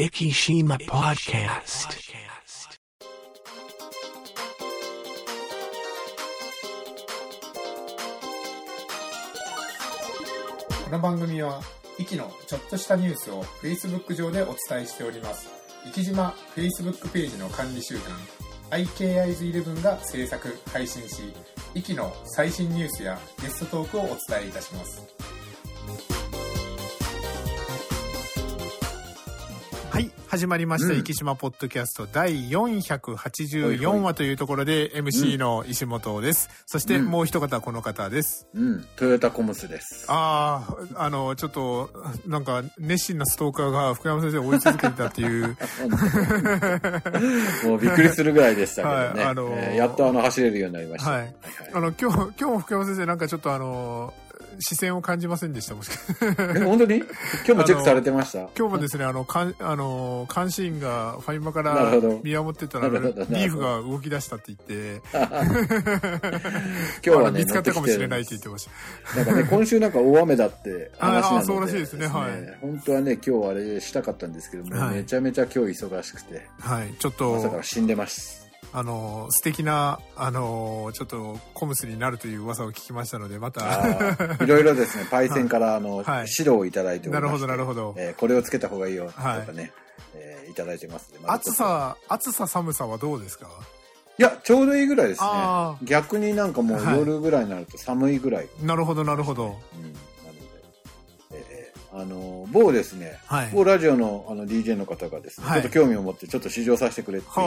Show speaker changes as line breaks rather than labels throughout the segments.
Ikishima Podcast.
この番組は、イキのちょっとしたニュースを Facebook 上でお伝えしております。生き島 Facebook ページの管理集団、IKIs11 が制作、配信し、イキの最新ニュースやゲストトークをお伝えいたします。始まりました、
うん
生島ポッドキャスト第484話というところで MC の石本です。そして
うん
もう一方この方です。
うん、トヨタコムスです。
ああ、あの、ちょっと、なんか、熱心なストーカーが福山先生を追い続けてたっていう、
もうびっくりするぐらいでしたけどね。
はいあのー
えーやっとあの走れるようになりました。
はい
はい
あの、今日、今日も福山先生なんかちょっとあの、視線を感じませんでした。もしか。
本当に？今日もチェックされてました？
今日もですね、あの、かん、あの、監視員がファインマか
な
ら見守ってたら、リーフが動き出したって言って、
今日はね、
見つかったかもしれないって言ってました。
なんかね、今週なんか大雨だって話なので、
ああそうらしいですね。はい。
本当はね、今日あれしたかったんですけども、
はい。
めちゃめちゃ今日忙しくて、
はい、ちょっ
朝から
と、
死んでます。
あの、素敵な、あの、ちょっと、コムスになるという噂を聞きましたので、ま
あ
た、
ーいろいろですね、パイセンからあの、
はい。
指導をいただいておりま
なるほど、なるほど。
えーこれをつけた方がいいよ、と
はい。
かね、えーいただいてますま
暑さ、暑さ寒さはどうですか？
いや、ちょうどいいぐらいですね。
あ。
逆になんかもう
はい。
夜ぐらいになると寒いぐらい。
なるほど、なるほど。
うん、あの、某ですね、
はい。
某ラジオのあの DJ の方がですね、
はい
ちょっと興味を持ってちょっと試乗させてくれっていう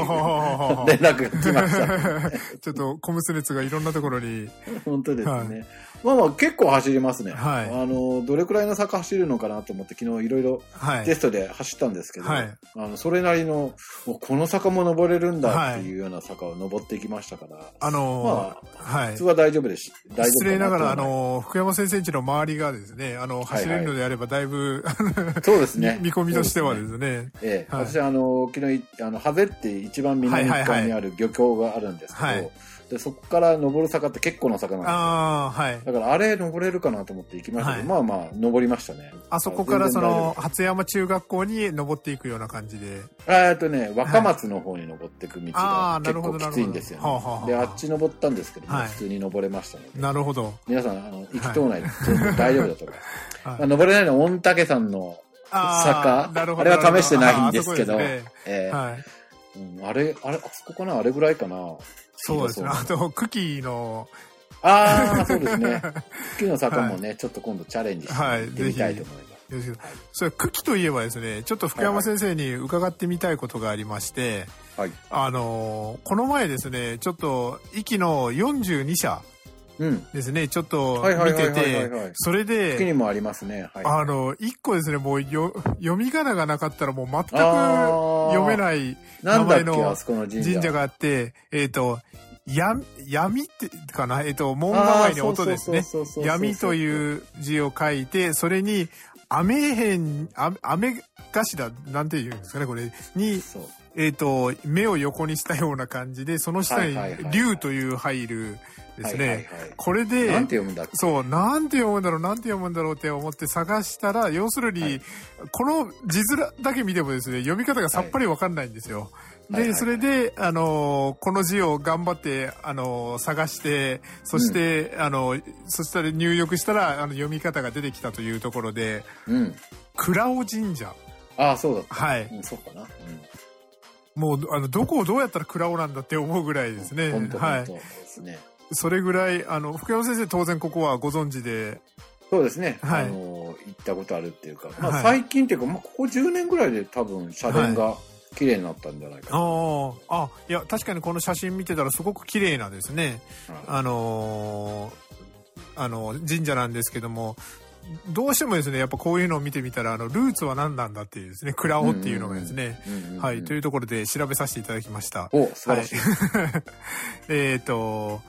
連絡が来ました。
あ、ちょっと、コムス熱がいろんなところに、
本当ですね。
はい
まあまあ結構走りますね。
はい
あの、どれくらいの坂走るのかなと思って昨日いろいろ
はい
テ。ストで走ったんですけど、
はい
あのそれなりの、もうこの坂も登れるんだっていうような坂を登っていきましたから、
あの
ま
ー、はい
普通。は大丈夫です。大丈夫
失礼ながら、あの、福山先生家の周りがですね、あの、走れるのであれば、だいぶ、
そうですね。
見込みとしてはで
そう
すね。
ええ、
はい。
私あの昨日あのハゼって一番南側にある漁協があるんですけど、
はい
でそこから登る坂って結構な坂なんですよ。
ああ、はい。
だからあれ登れるかなと思って行きましたけど、
はい。
まあまあ登りましたね。
あそこからその、初山中学校に登っていくような感じで。
夫えーっとね若松の方に登っていく道が結構きついんですよね。
は
であっち登ったんですけども、
はい。
普通に登れましたので。
なるほど。
皆さんあの行きとうない大丈夫だと思います、
はい。
まあ、登れないのは御嶽山の
あ
坂。あれは試してないんですけど
あね。
ええ。
はい。
うんあれあれあそこかな？あれぐらいかな？
そうですね。あと、クキーの、
ああ、そうですね。木の坂もね、ちょっと今度チャレンジしてみたいと思います。
ですけどそれ、クキといえばですね、ちょっと福山先生に伺ってみたいことがありまして、
はい。
あのーこの前ですね、ちょっと、息の42社
うん。
ですね、ちょっと見てて、それで、
木にもありますね。はい。
あの、一個ですね、もうよ、読み仮名がなかったらもう全く読めない名前の
神社。
があって、えっ、と、や、闇ってかなえっ、と、門構えに音ですね。闇と
う。
いう字を書いて、それに、雨辺、あ雨頭、なんて言うんですかね、これに。えっ、と、目を横にしたような感じで、その下に竜という入るですね。
はいはいはい
これで、
なんて読むんだ
そう、なんて読むんだろう、なんて読むんだろうって思って探したら、要するに、
はい
この字面だけ見てもですね、読み方がさっぱりわかんないんですよ。
はいはい
で、
はいはい
それで、あのーこの字を頑張って、あのー探して、そして、あのーそしたら入力したら、あの、読み方が出てきたというところで、
うん。
倉尾神社。
ああ、そうだった。
はい。
うん、そうかな。
もう、あの、どこをどうやったら倉尾なんだって思うぐらいですね。はい。
本当ですね。
それぐらい、あの、福山先生当然ここはご存知で、
そうですね。
はい
あの、行ったことあるっていうか、まあ
はい
最近っていうか、まあここ10年ぐらいで多分社殿が綺麗になったんじゃないかな。
ああ、あ、いや、確かにこの写真見てたらすごく綺麗なですね、
はい
あのーあの、神社なんですけども、どうしてもですね、やっぱこういうのを見てみたら、あの、ルーツは何なんだっていうですね、倉尾っていうのがですね、はい、というところで調べさせていただきました。
お、素晴らしい。
えっと、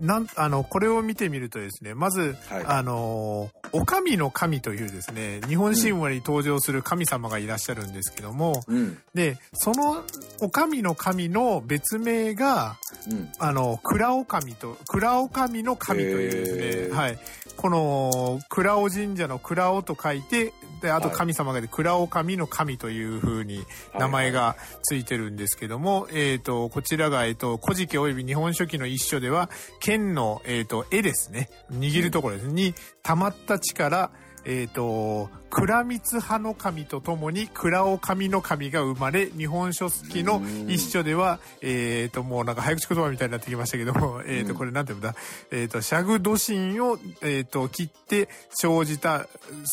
なん、あの、これを見てみるとですね、まず、
はい
あの、お神の神というですね、日本神話に登場する神様がいらっしゃるんですけども、
うん。
で、そのお神の神の別名が、
うん。
あの、蔵お神と、蔵お神の神というですね、はい。この、蔵お神社の蔵おと書いて、で、あと神様がで、倉尾神の神というふうに名前がついてるんですけども、えっ、と、こちらが、えっ、と、古事記及び日本書紀の一書では、剣の、えっ、と、絵ですね。握るところです、に、溜まった力、えっ、と、倉光派の神とともに倉尾神の神が生まれ、日本書紀の一書では、えっ、と、もうなんか早口言葉みたいになってきましたけども、えっ、と、これなんていうんだ、えっ、と、シャグドシンを、えっ、と、切って生じた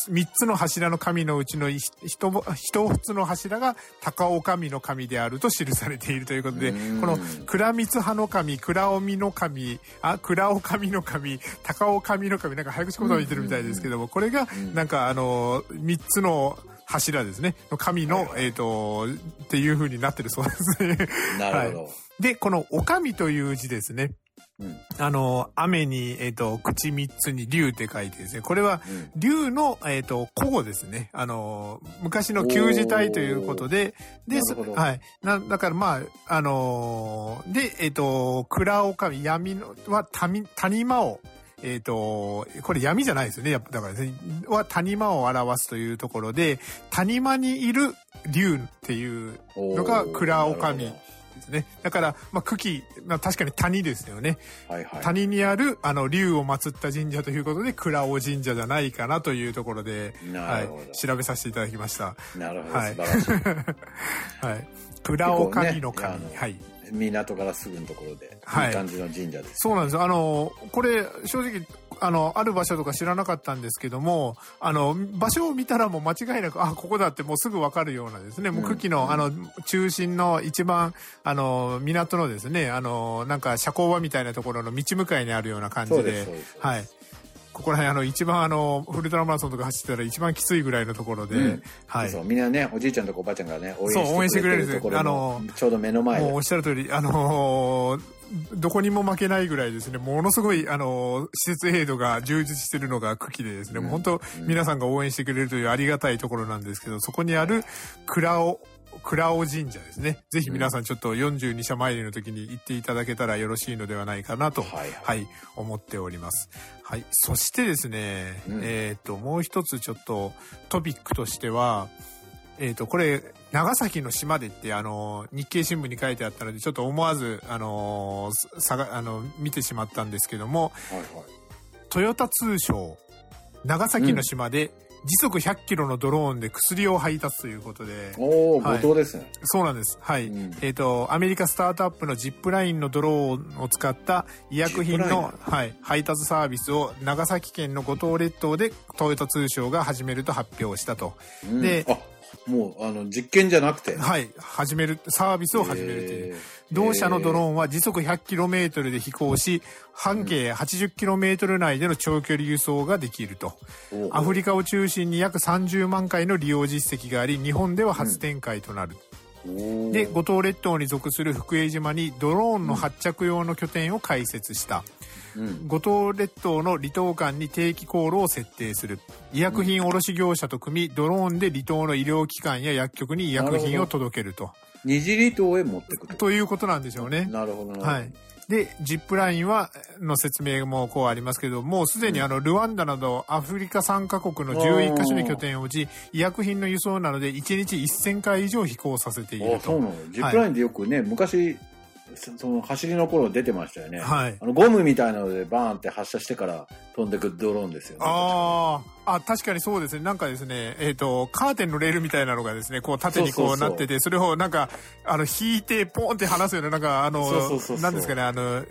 三つの柱の神のうちの一一つの柱が高尾神の神であると記されているということで、この倉光派の神、倉尾美の神、あ、倉尾神の神、高尾神の神、なんか早口言葉言ってるみたいですけども、これが、なんかあの、3つの柱ですね。神の、えっ、ー、と、っていう風になってるそうですね。
なるほど。はい、
で、この、おかみという字ですね。うん、あの、雨に、えっ、ー、と、口三つに竜って書いてですね。これは、竜の、えっ、ー、と、古語ですね。あの、昔の旧字体ということで、で、はい。な、だからまあ、あので、えっ、と、蔵おかみ、闇の、は、谷、谷間を、えっ、ー、と、これ闇じゃないですよね。やっぱだからね、は谷間を表すというところで、谷間にいる竜っていうのが蔵おかみですね。だから、まあ、茎、まあ、確かに谷ですよね。はいはい、谷にある、あの、竜を祀った神社ということで、蔵尾神社じゃないかなというところで、はい、調べさせていただきました。
なるほど。はい。
はい。蔵尾神の神。ね、はい。
港からすぐのところで、はい、いい感じの神社です。
そうなんです。あの、これ、正直、あの、ある場所とか知らなかったんですけども、あの、場所を見たらもう間違いなく、あ、ここだってもうすぐわかるようなですね、もう久喜の、うん、あの、中心の一番、あの、港のですね、あの、なんか社交場みたいなところの道向かいにあるような感じで、はい。ここら辺あの一番あのウルトラマラソンとか走ってたら一番きついぐらいのところで、うん、
はい。そうみんなねおじいちゃんとかおばあちゃんがね
応援してくれるんですよ。あの
ちょうど目の前
もうおっしゃる通りあのーどこにも負けないぐらいですね、ものすごい、あの、施設エイドが充実してるのが茎でですね、うん、もう本当、皆さんが応援してくれるというありがたいところなんですけど、そこにある蔵を倉尾神社ですね。ぜひ皆さんちょっと42社参りの時に行っていただけたらよろしいのではないかなと、はい、はい、思っております。はい。そしてですね、うん、えっ、と、もう一つちょっとトピックとしては、えっ、ー、と、これ、長崎の島でって、あの、日経新聞に書いてあったので、ちょっと思わず、あの、さが、あの、見てしまったんですけども、はいはい、トヨタ通商、長崎の島で、うん時速100キロのドローンで薬を配達ということで。
おお、はい、後藤ですね。
そうなんです。はい。うん、えっ、ー、と、アメリカスタートアップのジップラインのドローンを使った医薬品の、はい、配達サービスを長崎県の五島列島でトヨタ通商が始めると発表したと。
うん、で、もう、あの、実験じゃなくて。
はい。始める、サービスを始めるという。同社のドローンは時速 100km で飛行し、半径 80km 内での長距離輸送ができると。アフリカを中心に約30万回の利用実績があり、日本では初展開となる。で、五島列島に属する福江島にドローンの発着用の拠点を開設した。五島列島の離島間に定期航路を設定する。医薬品卸業者と組みドローンで離島の医療機関や薬局に医薬品を届けると。
二次離島へ持ってく
るということなんでしょうね。
なるほど
はい。で、ジップラインは、の説明もこうありますけど、もうすでにあの、ルワンダなどアフリカ3カ国の11カ所に拠点を置ち、医薬品の輸送などで1日1000回以上飛行させていると。
そうなの。ジップラインでよくね、はい、昔、その走りの頃出てましたよね。
はい。
あの、ゴムみたいなのでバーンって発射してから飛んでくドローンですよね。
ああ、あ、確かにそうですね。なんかですね、えっ、ー、と、カーテンのレールみたいなのがですね、こう縦にこうなってて、それをなんか、あの、引いてポンって離すような、なんか、あの、なんですかね、あの、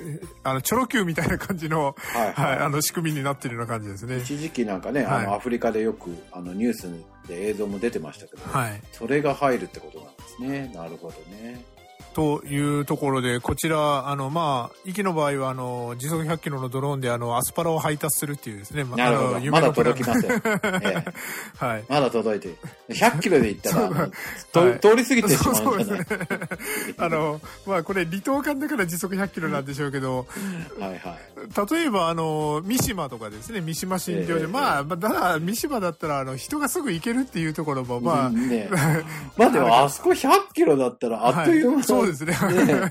あの、チョロ Q みたいな感じの、はい、はい、はい、あの、仕組みになってるような感じですね。
一時期なんかね、あの、アフリカでよく、あの、ニュースで映像も出てましたけど、はい。それが入るってことなんですね。なるほどね。
というところで、こちら、あの、まあ、息の場合は、あの、時速100キロのドローンで、あの、アスパラを配達するっていうですね。
なるほど。まだ届きません。ええ、はい。まだ届いて。100キロで行ったら、はい、通り過ぎてしまうんじゃない？そうですね。
あの、まあ、これ、離島間だから時速100キロなんでしょうけど、はいはい。例えば、あの、三島とかですね、三島新庄で、えー、まあ、だから、三島だったら、あの、人がすぐ行けるっていうところも、まあ、ね、
まあでも、あそこ100キロだったら、あっという間、はい、
そうですね。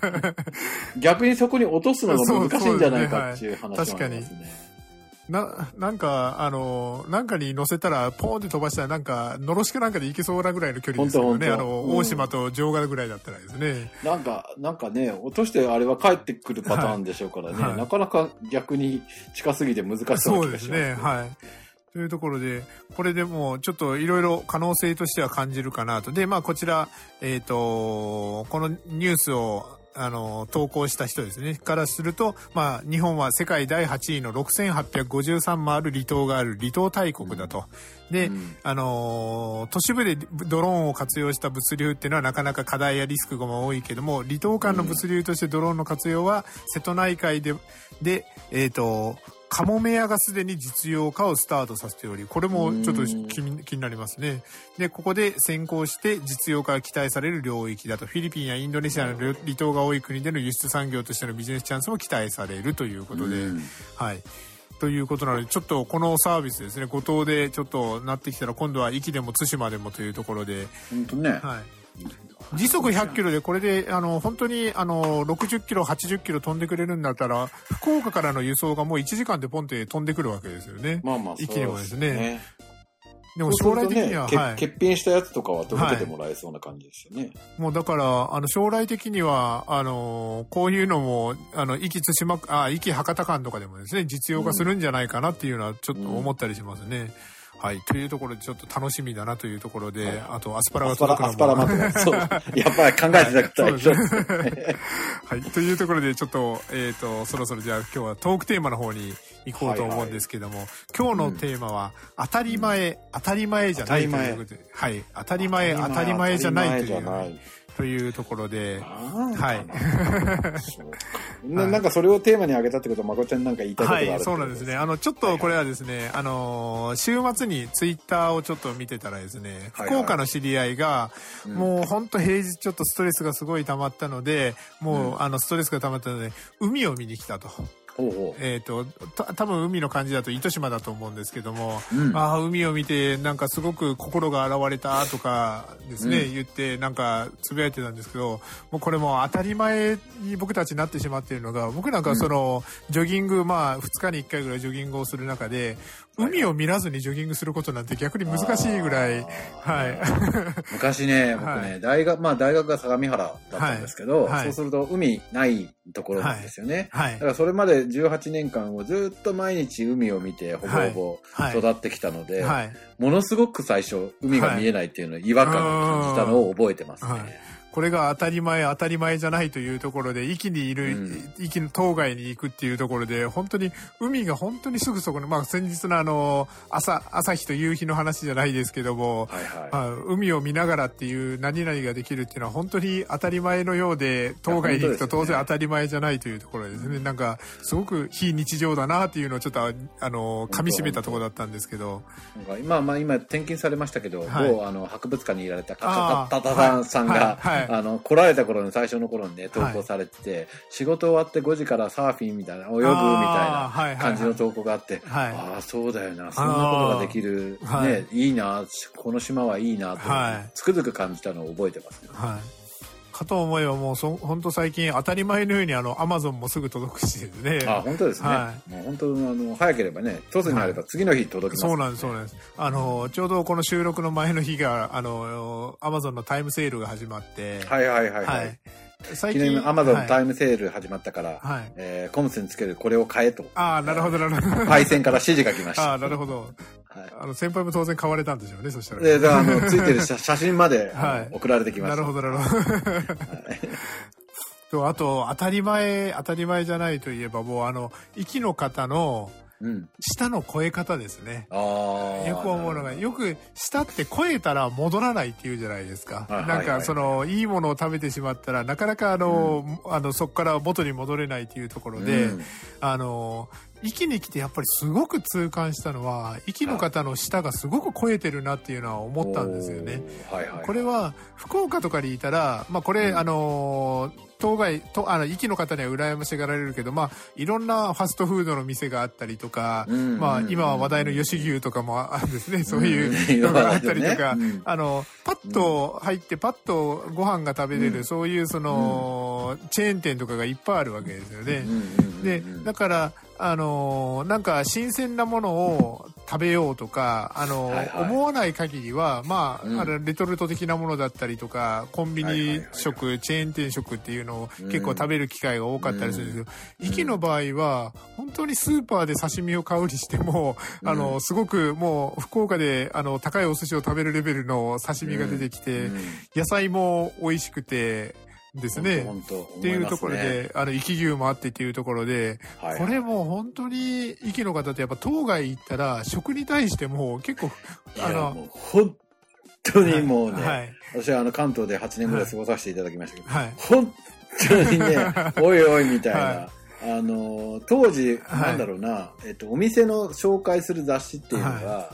逆にそこに落とすのが難しいんじゃないかっていう話もありますね。
な、なんか、あの、なんかに乗せたら、ポーンって飛ばしたら、なんか、のろしかなんかで行けそうなぐらいの距離ですよね。あの、大島と城ヶぐらいだったらですね。
なんか、なんかね、落としてあれは帰ってくるパターンでしょうからね、はい、なかなか逆に近すぎて難しそう
そうですね、はい。というところで、これでもちょっといろいろ可能性としては感じるかなと。で、まあこちら、えっ、ー、と、このニュースをあの、投稿した人ですね、からすると、まあ、日本は世界第8位の6853もある離島がある離島大国だと。で、うん、あの、都市部でドローンを活用した物流っていうのはなかなか課題やリスクが多いけども、離島間の物流としてドローンの活用は、瀬戸内海で、で、えっ、ー、と、カモメ屋がすでに実用化をスタートさせており、これもちょっと気になりますね。で、ここで先行して実用化が期待される領域だと、フィリピンやインドネシアの離島が多い国での輸出産業としてのビジネスチャンスも期待されるということで、はい。ということなので、ちょっとこのサービスですね、五島でちょっとなってきたら、今度は壱岐でも対馬でもというところで、
本当ね。
はい。時速100キロでこれであの本当にあの60キロ80キロ飛んでくれるんだったら福岡からの輸送がもう1時間でポンって飛んでくるわけですよね。
まあまあ
そうですね。ね
でも将来的には、ね、はい、欠品したやつとかは届けてもらえそうな感じですよね。はい、
もうだから、あの、将来的には、あの、こういうのも、あの、壱岐対馬、あ、壱岐博多間とかでもですね、実用化するんじゃないかなっていうのはちょっと思ったりしますね。うんはい。というところでちょっと楽しみだなというところで、はい、あとアスパラが
届くのも。アスパラ、アスパラそう。やっぱり考えてた方は一緒です
ね。はい。というところでちょっと、えっ、ー、と、そろそろじゃあ今日はトークテーマの方に行こうと思うんですけども、はいはい、今日のテーマは、当たり前、うん、当たり前じゃないということで、はい。当たり前、当たり前じゃないという。というところで、はい。
ななんかそれをテーマに挙げたってことは、まこちゃんなんか言いたいことがあるはい、
そうなんですね。あの、ちょっとこれはですね、あの、週末にツイッターをちょっと見てたらですね、福岡の知り合いが、もう本当平日ちょっとストレスがすごい溜まったので、もう、あの、ストレスが溜まったので、海を見に来たと。えっ、ー、と、多分海の感じだと糸島だと思うんですけども、うん、ああ、海を見てなんかすごく心が現れたとかですね、うん、言ってなんかつぶやいてたんですけど、もうこれも当たり前に僕たちになってしまっているのが、僕なんかその、うん、ジョギング、まあ2日に1回ぐらいジョギングをする中で、海を見らずにジョギングすることなんて逆に難しいぐらい、はい。
昔ね、僕ね、はい、大学、まあ大学が相模原だったんですけど、はい、そうすると海ないところなんですよね。はい。だからそれまで18年間をずっと毎日海を見て、ほぼほぼ育ってきたので、はい。ものすごく最初、海が見えないっていうのを違和感を感じたのを覚えてますね。
これが当たり前、当たり前じゃないというところで、域にいる、うん、域の当該に行くっていうところで、本当に、海が本当にすぐそこに、まあ先日のあの、朝、朝日と夕日の話じゃないですけども、はいはい。まあ、海を見ながらっていう何々ができるっていうのは本当に当たり前のようで、当該に行くと当然当たり前じゃないというところですね。なんか、すごく非日常だなっていうのをちょっと、あの、噛み締めたところだったんですけど。
今、まあ今転勤されましたけど、はい、某あの博物館にいられたカタタタさんが、はい。はいあの、来られた頃の最初の頃にね、投稿されてて、はい、仕事終わって5時からサーフィンみたいな、泳ぐみたいな感じの投稿があって、はい。はいはい、ああ、そうだよな、そんなことができる、ね、い。いな、この島はいいなと、つくづく感じたのを覚えてますね。はい
かと思えばもうそ本当最近当たり前のようにあのアマゾンもすぐ届くしですね。
あ本当ですね、はい、もう本当あの早ければね一つにあれば次の日届きます、
ねはい、そうなんですそうなんです。あのちょうどこの収録の前の日があのアマゾンのタイムセールが始まって。
はいはいはいはい、はい最近アマゾンタイムセール始まったから、はい、えー、コムスにつけるこれを買えと。
ああ、なるほど、なるほ
ど。パイセンから指示が来ました。
ああ、なるほど。はい、あの、先輩も当然買われたんでしょうね、そしたら。
で、あの、ついてる 写真まで、はい、送られてきました。
なるほど、なるほど。と、あと、当たり前、当たり前じゃないといえば、もうあの、息の方の、うん、舌の超え方ですね。よく思うのが、よく舌って超えたら戻らないって言うじゃないですか。なんかその、いいものを食べてしまったら、なかなかあの、うん、あの、そこから元に戻れないっていうところで、うん、あの、息に来てやっぱりすごく痛感したのは、息の方の舌がすごく超えてるなっていうのは思ったんですよね。はいはい、これは、福岡とかにいたら、まあこれ、あの当該、と、あの、息の方には羨ましがられるけど、まあ、いろんなファストフードの店があったりとか、まあ、今は話題の吉牛とかもあるんですね、そういうのがあったりとか、あの、パッと入ってパッとご飯が食べれる、そういうその、チェーン店とかがいっぱいあるわけですよね。で、だから、あのなんか新鮮なものを食べようとか、あの、はいはい、思わない限りは、まあ、うん、あれ、レトルト的なものだったりとか、コンビニ食、チェーン店食っていうのを結構食べる機会が多かったりするんですけど、うん、イキの場合は、本当にスーパーで刺身を買うにしても、あの、すごくもう、福岡で、あの、高いお寿司を食べるレベルの刺身が出てきて、野菜も美味しくて、ですね。本当っていうところで、あの、生き牛もあってっていうところで、はい、これもう本当に、生きの方ってやっぱ当該行ったら、食に対しても結構、
あの、本当にもうね、はい、私はあの関東で8年ぐらい過ごさせていただきましたけど、はい、本当にね、おいおいみたいな、はい、あの、当時、なんだろうな、えっと、お店の紹介する雑誌っていうのが、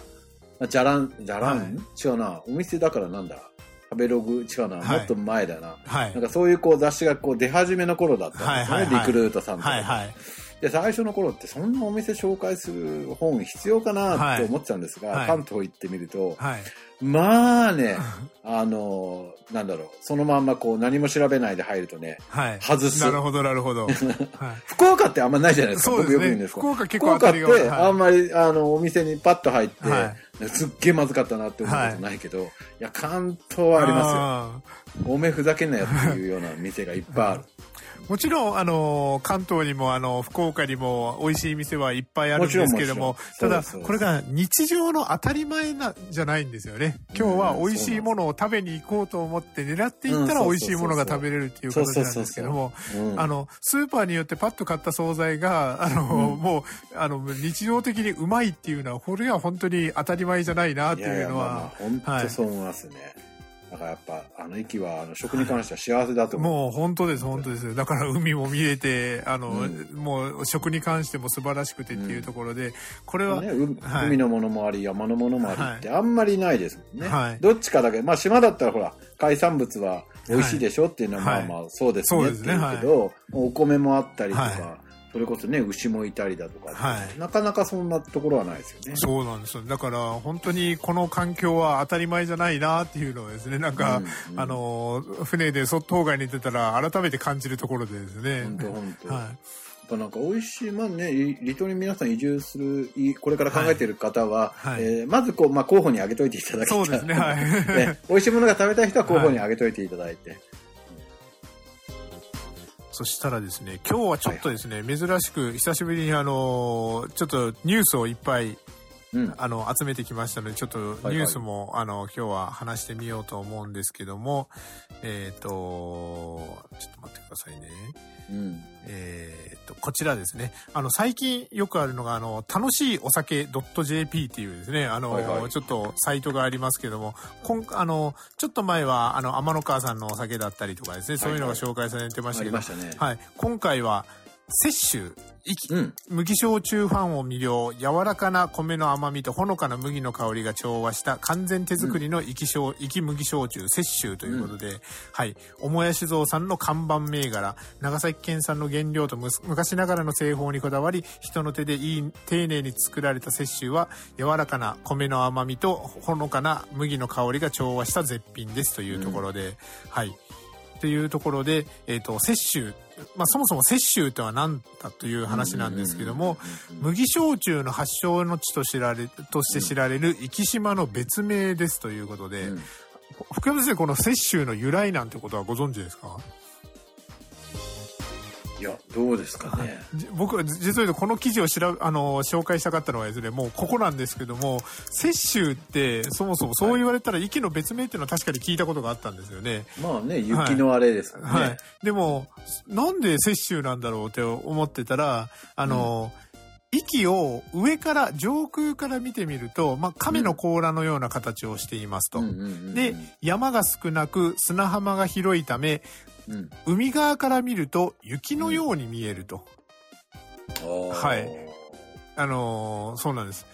じゃらん、じゃらん、違うな、お店だからなんだ、食べログ違うな、はい、もっと前だな、はい、なんかそういうこう雑誌がこう出始めの頃だったんですよね、はいはいはい、リクルートさんとか、はいはい、で最初の頃ってそんなお店紹介する本必要かなって思ってたんですが、はい、関東行ってみると、はい、まあね あのなんだろうそのまんまこう何も調べないで入るとね、はい、外す。
なるほどなるほど、
福岡ってあんまないじゃないですか、ね、僕よく言うんです
福岡結
構福岡ってあんまりあのお店にパッと入って、すっげえまずかったなって思うことないけど、はい、いや、関東はありますよ。おめふざけんなよっていうような店がいっぱいある。
もちろん、あの、関東にも、あの、福岡にも美味しい店はいっぱいあるんですけども、ただ、これが日常の当たり前な、じゃないんですよね。今日は美味しいものを食べに行こうと思って狙っていったら美味しいものが食べれるっていう形なんですけども、あの、スーパーによってパッと買った惣菜が、あの、もう、あの、日常的にうまいっていうのは、これは本当に当たり前じゃないなっていうのは。
本当そう思いますね。だからやっぱ、あの、息は、あの、食に関しては幸せだと思う。
もう、本当です、本当です。だから海も見えて、あの、うん、もう、食に関しても素晴らしくてっていうところで、うん、これは、ね
はい、海のものもあり、山のものもありって、あんまりないですもんね。はい、どっちかだけ、まあ、島だったらほら、海産物は美味しいでしょっていうのは、まあまあ、そうですねって言うけど、お米もあったりとか、それこそね、牛もいたりだとか、はい、なかなかそんなところはないですよね。
そうなんですよ。だから、本当にこの環境は当たり前じゃないなっていうのをですね、なんか、うんうん、あの、船で外外に出たら改めて感じるところでですね。
本当本当。はいなんか美味しい、まあね、離島に皆さん移住する、これから考えている方は、はい、えー、まずこう、まあ、候補に挙げといていただきたい。そうですね、はい。ね、美味しいものが食べたい人は候補に挙げといていただいて。はい
そしたらですね、今日はちょっとですね、はい、珍しく久しぶりにあの、ちょっとニュースをいっぱい、うん、あの、集めてきましたので、ちょっとニュースも、はいはい、あの、今日は話してみようと思うんですけども、えっ、ー、と、ちょっと待ってくださいね。うん、えっと、こちらですね。あの、最近よくあるのが、あの、楽しいお酒 .jp っていうですね、あの、はいはい、ちょっとサイトがありますけども、こんあの、ちょっと前は、あの、天の川さんのお酒だったりとかですね、そういうのが紹介されてましたけど、はい、はいね、はい。今回は、摂取、うん、麦焼酎ファンを魅了、柔らかな米の甘みとほのかな麦の香りが調和した完全手作りの生き生、生き麦焼酎、摂取ということで、うん、はい、桃屋酒造さんの看板銘柄、長崎県産の原料と昔ながらの製法にこだわり、人の手でいい、丁寧に作られた摂取は、柔らかな米の甘みとほのかな麦の香りが調和した絶品ですというところで、うん、はい。というところで、えっ、ー、と、摂取、まあ、そもそも摂取とは何だという話なんですけども、麦焼酎の発祥の地と知られ、として知られる生島の別名ですということで、福山先生、この摂取の由来なんてことはご存知ですか？
いや、どうですかね。
僕は実は言うとこの記事を調べ、あの、紹介したかったのはですね、もうここなんですけども、雪舟ってそもそもそう言われたら息の別名っていうのは確かに聞いたことがあったんですよね。
まあね、雪のあれですからね。はい。
でも、なんで雪舟なんだろうって思ってたら、あの、うん息を上から上空から見てみると、まあ、亀の甲羅のような形をしていますと。で山が少なく砂浜が広いためうん、海側から見ると雪のように見えると。うん、はい。あのー、そうなんです。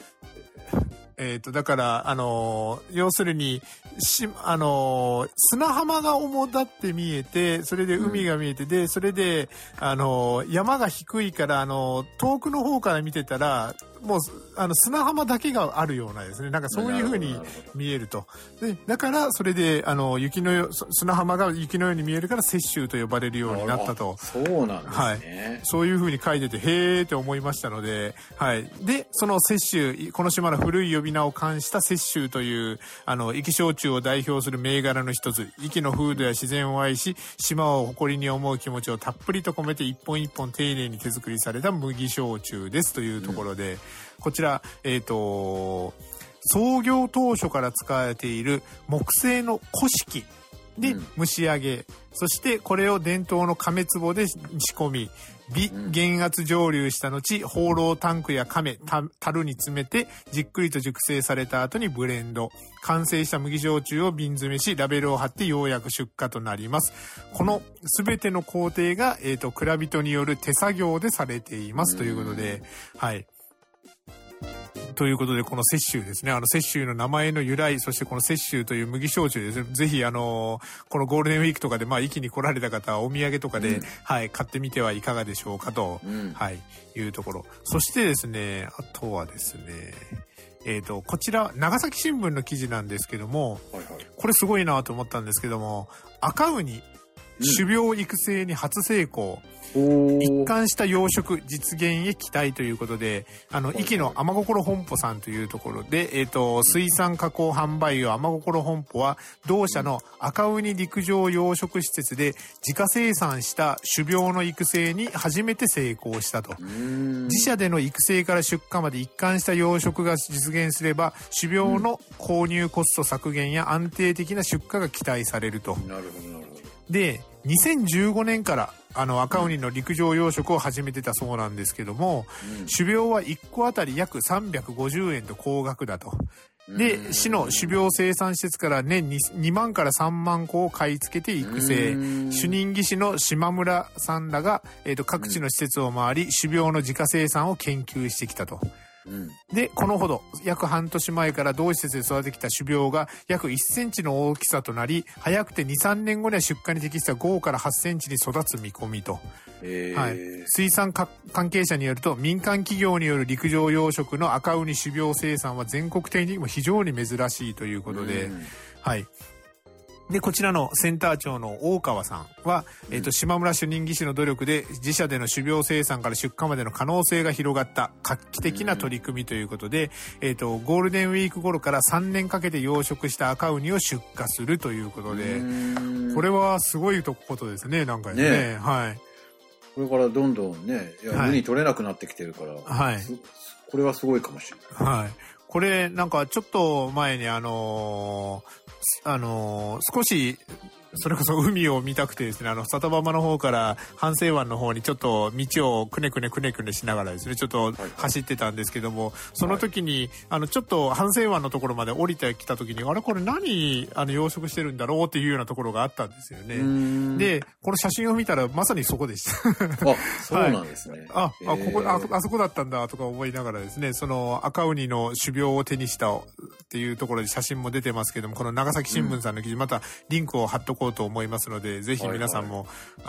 えっ、ー、と、だから、あのー、要するに、し、あのー、砂浜が主だって見えて、それで海が見えて、うん、それで、あの山が低いから、あの遠くの方から見てたら、もう、あの、砂浜だけがあるようなですね、なんかそういう風に見えると。で、だから、それで、あの、雪のよ、砂浜が雪のように見えるから、雪舟と呼ばれるようになったと。
そうなんですね。はい。
そういう風に書いてて、へーって思いましたので、はい。で、その雪舟、この島の古い呼び名を冠した雪舟という、あの、生き焼酎を代表する銘柄の一つ、息の風土や自然を愛し、島を誇りに思う気持ちをたっぷりと込めて一本一本丁寧に手作りされた麦焼酎ですというところで、うん、こちら、えっ、ー、と、創業当初から使われている木製の古式で蒸し上げ、うん、そしてこれを伝統の亀壺で仕込み、微減圧蒸留した後、放浪タンクや亀、樽に詰めて、じっくりと熟成された後にブレンド。完成した麦焼酎を瓶詰めし、ラベルを貼ってようやく出荷となります。このすべての工程が、えっ、ー、と、蔵人による手作業でされていますということで、はい。ということで、この雪舟ですね。あの、雪舟の名前の由来、そしてこの雪舟という麦焼酎ですね。ぜひ、あの、このゴールデンウィークとかで、まあ、一気に来られた方はお土産とかで、うん、はい、買ってみてはいかがでしょうかと、うん、はい、いうところ。そしてですね、あとはですね、えっ、ー、と、こちら、長崎新聞の記事なんですけども、はいはい、これすごいなと思ったんですけども、赤ウニ、種苗育成に初成功。うん一貫した養殖実現へ期待ということで、あの、壱岐の天心本舗さんというところで、えっ、ー、と、水産加工販売用天心本舗は、同社の赤ウニ陸上養殖施設で自家生産した種苗の育成に初めて成功したと。自社での育成から出荷まで一貫した養殖が実現すれば、種苗の購入コスト削減や安定的な出荷が期待されると。
なるほど、なるほど。
で、2015年からあの赤ウニの陸上養殖を始めてたそうなんですけども、うん、種苗は1個あたり約350円と高額だと。で、市の種苗生産施設から年に2万から3万個を買い付けて育成。主任技師の島村さんらが、えーと各地の施設を回り、種苗の自家生産を研究してきたと。で、このほど、約半年前から同施設で育ててきた種苗が約1センチの大きさとなり、早くて2、3年後には出荷に適した5から8センチに育つ見込みと。はい、水産関係者によると民間企業による陸上養殖の赤ウニ種苗生産は全国的にも非常に珍しいということで、はい、で、こちらのセンター長の大川さんは、うん、えっ、と、島村主任技師の努力で自社での種苗生産から出荷までの可能性が広がった画期的な取り組みということで、うん、えっ、と、ゴールデンウィーク頃から3年かけて養殖した赤ウニを出荷するということで、これはすごいことですね、なんかね。ねはい。
これからどんどんね、いや、はい、ウニ取れなくなってきてるから、はい。これはすごいかもしれ
ない。はい。これ、なんかちょっと前にあのー、あのー、少しそれこそ海を見たくてですね、あの、里浜の方から反省湾の方にちょっと道をくねくねくねくねしながらですね、ちょっと走ってたんですけども、その時に、あの、ちょっと反省湾のところまで降りてきた時に、あれこれ何、あの、養殖してるんだろうっていうようなところがあったんですよね。で、この写真を見たらまさにそこでした。
あ、そうなんですね。
はい、あ、あ、ここ、あ、あそこだったんだとか思いながらですね、その赤ウニの種苗を手にしたっていうところで写真も出てますけども、この長崎新聞さんの記事、またリンクを貼っとこうと思いますので、ぜひ皆さんも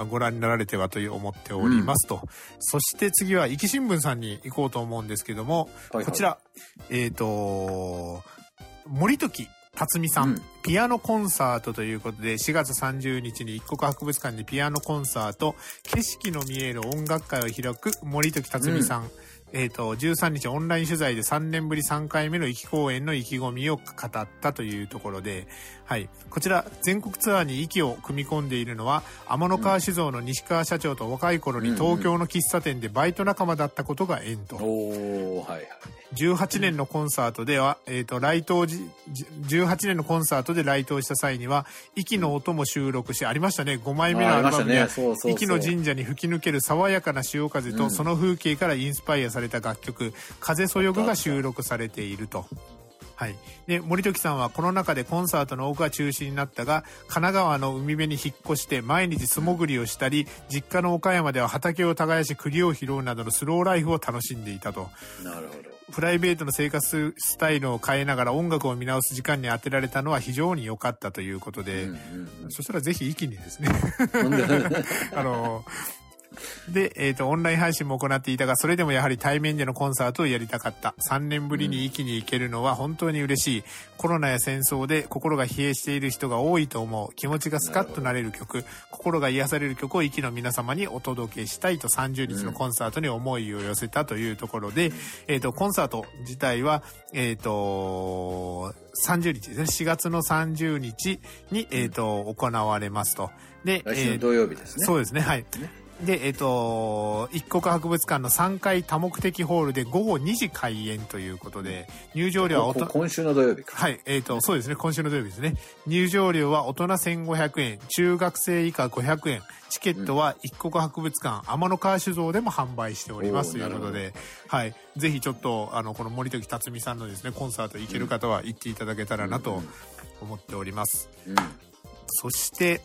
ご覧になられてはと思っておりますと。うん、そして次は、壱岐新聞さんに行こうと思うんですけども、はいはい、こちら、えっ、ー、と、森時辰巳さん、うん、ピアノコンサートということで、4月30日に一国博物館でピアノコンサート、景色の見える音楽会を開く森時辰巳さん、うんえっ、ー、と、13日オンライン取材で3年ぶり3回目の駅公演の意気込みを語ったというところで、はい。こちら、全国ツアーに息を組み込んでいるのは、天の川酒造の西川社長と若い頃に東京の喫茶店でバイト仲間だったことが縁と。おはいはい。18年のコンサートでは、えっ、ー、と、来島じ、18年のコンサートで来島した際には、息の音も収録し、ありましたね、5枚目のアルバムには、息の神社に吹き抜ける爽やかな潮風と、その風景からインスパイアされた楽曲、風そよぐが収録されていると。はい。で、森時さんはこの中でコンサートの多くは中止になったが、神奈川の海辺に引っ越して毎日素潜りをしたり、実家の岡山では畑を耕し栗を拾うなどのスローライフを楽しんでいたと。なるほど。プライベートの生活スタイルを変えながら音楽を見直す時間に当てられたのは非常に良かったということで、うんうんうん、そしたらぜひ一気にですね あの、で、えっ、ー、と、オンライン配信も行っていたが、それでもやはり対面でのコンサートをやりたかった。3年ぶりに息に行けるのは本当に嬉しい。コロナや戦争で心が疲弊している人が多いと思う。気持ちがスカッとなれる曲、心が癒される曲を息の皆様にお届けしたいと30日のコンサートに思いを寄せたというところで、えっ、ー、と、コンサート自体は、えっ、ー、と、30日ですね。4月の30日に、えっ、と、行われますと。
で、来週の土曜日ですね。
そうですね、はい。で、えっ、ー、と、一国博物館の3階多目的ホールで午後2時開演ということで、入場料は
今週の土曜日か。
はい、えっ、ー、と、そうですね、今週の土曜日ですね。入場料は大人1500円、中学生以下500円、チケットは一国博物館、天の川酒造でも販売しておりますということで、はい、ぜひちょっと、あの、この森時辰巳さんのですね、コンサート行ける方は行っていただけたらなと思っております。うん、そして、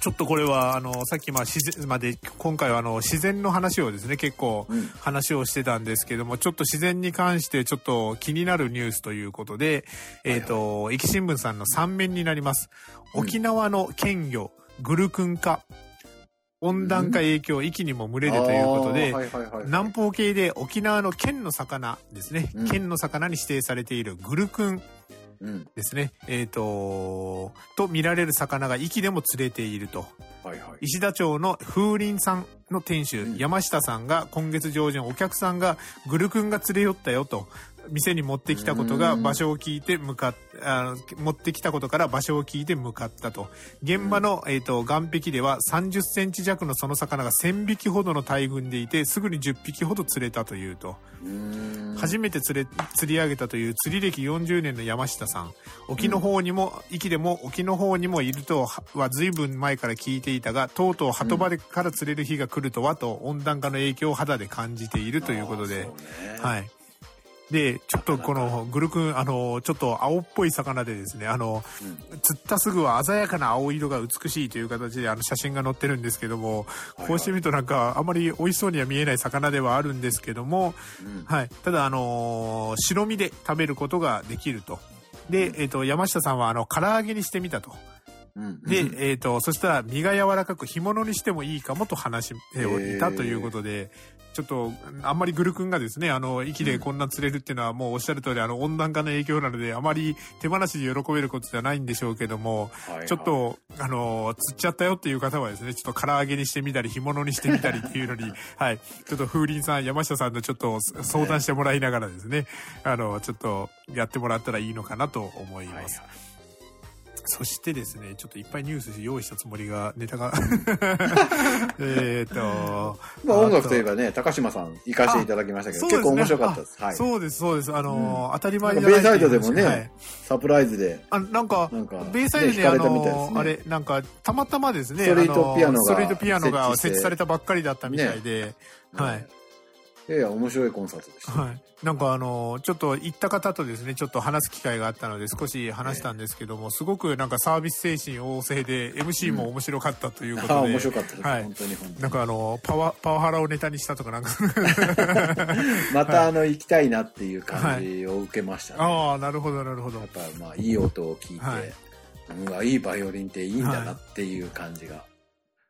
ちょっとこれは、あの、さっきまあ自然まで、今回はあの、自然の話をですね、結構話をしてたんですけども、ちょっと自然に関してちょっと気になるニュースということで、えっ、ー、と、駅新聞さんの3面になります。沖縄の県魚、グルクン化。温暖化影響、壱岐にも群れるということで、南方系で沖縄の県の魚ですね、うん、県の魚に指定されているグルクンですね。うん、えっ、ー、と、と見られる魚が息でも釣れていると。はいはい、石田町の風林さんの店主、うん、山下さんが今月上旬お客さんがグルクンが釣れ寄ったよと。店に持ってきたことが場所を聞いて向かっあ持ってきたことから場所を聞いて向かったと。現場の、えーと、岸壁では30センチ弱のその魚が1000匹ほどの大群でいてすぐに10匹ほど釣れたというと。初めて釣れ釣り上げたという釣り歴40年の山下さん。沖の方にも壱岐でも沖の方にもいるとは随分前から聞いていたがとうとう鳩場でから釣れる日が来るとはと温暖化の影響を肌で感じているということで、はいで、ちょっとこのグルクン、あの、ちょっと青っぽい魚でですね、あの、うん、釣ったすぐは鮮やかな青色が美しいという形であの写真が載ってるんですけども、こうしてみるとなんかあまり美味しそうには見えない魚ではあるんですけども、うん、はい。ただあの、白身で食べることができると。で、えっ、ー、と、山下さんはあの、唐揚げにしてみたと。で、えっ、ー、と、そしたら身が柔らかく干物にしてもいいかもと話しておいたということで、ちょっと、あんまりグル君がですね、あの、息でこんな釣れるっていうのは、もうおっしゃる通り、あの、温暖化の影響なので、あまり手放しで喜べることじゃないんでしょうけども、はいはい、ちょっと、あの、釣っちゃったよっていう方はですね、ちょっと唐揚げにしてみたり、干物にしてみたりっていうのに、はい、ちょっと風鈴さん、山下さんとちょっと相談してもらいながらですね、あの、ちょっとやってもらったらいいのかなと思います。はいはいそしてですね、ちょっといっぱいニュース用意したつもりが、ネタが えっと。
まあ音楽といえばね、高島さん行かせていただきましたけど、ね、結構面白かったです。はい、
そうです、そうです。あの、うん、当たり前
じゃないベイサイドでもね、はい、サプライズで。
あ、なんか、なんかベイサイドで、ね、あの、あれ、なんか、たまたまですね、
ストリートピアノが、
ストリートピアノが設置されたばっかりだったみたいで、ね、はい。
いやいや、面白いコンサートでした。
はい。なんかあの、ちょっと行った方とですね、ちょっと話す機会があったので少し話したんですけども、すごくなんかサービス精神旺盛で、MC も面白かったということで。うん、
あ、面白かったです。はい。本当に
本当に。なんかあの、パワ、パワハラをネタにしたとかなんか
またあの、行きたいなっていう感じを受けましたね。
はい、ああ、なるほど、なるほど。
やっぱまあ、いい音を聞いて、はい、うわ、いいバイオリンっていいんだなっていう感じが。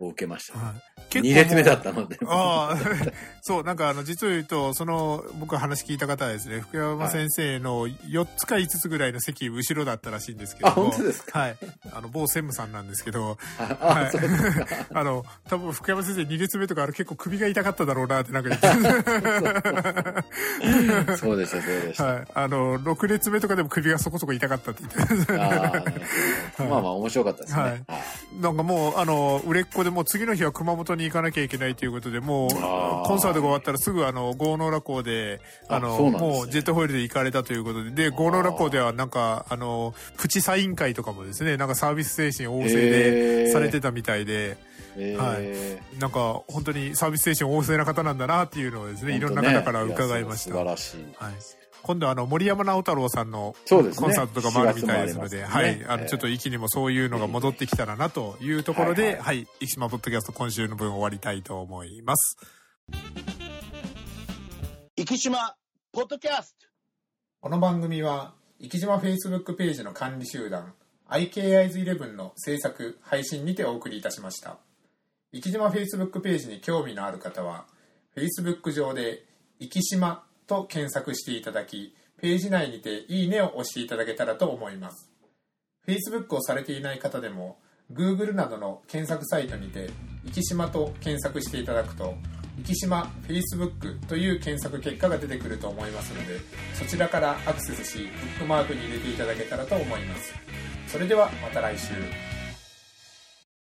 を受けました、はい、2列目だったので。あ
あ、そう、なんかあの、実を言うと、その、僕話聞いた方はですね、福山先生の4つか5つぐらいの席後ろだったらしいんですけど
あ、本当ですか？
はい。あの、某専務さんなんですけど、はい。あの、多分福山先生2列目とかあれ結構首が痛かっただろうなってなんか言って
そうでした、そうでした。はい。
あの、6列目とかでも首がそこそこ痛かったって言ってあ、
まあまあ面白かったですね。はい。
なんかもう、あの、売れっ子ででもう次の日は熊本に行かなきゃいけないということで、もう、コンサートが終わったらすぐあの、郷ノ浦港で、あの、ね、もうジェットホイールで行かれたということで、で、郷ノ浦港ではなんか、あの、プチサイン会とかもですね、なんかサービス精神旺盛でされてたみたいで、はい。なんか、本当にサービス精神旺盛な方なんだなっていうのをですね、いろんな方から伺いました。
素晴らしい。
はい。今度あの森山直太朗さんのコンサートとかもあるみたいですので、はい、あのちょっと息にもそういうのが戻ってきたらなというところで、はい、生島ポッドキャスト今週の分終わりたいと思います。
生島ポッドキャスト。
この番組は生島フェイスブックページの管理集団 IKIs11 の制作配信にてお送りいたしました。生島 Facebook ページに興味のある方は Facebook 上で「生島」と検索していただきページ内にて「いいね」を押していただけたらと思います。Facebook をされていない方でも Google などの検索サイトにて「生島」と検索していただくと生島 Facebook という検索結果が出てくると思いますのでそちらからアクセスしブックマークに入れていただけたらと思います。それではまた来週。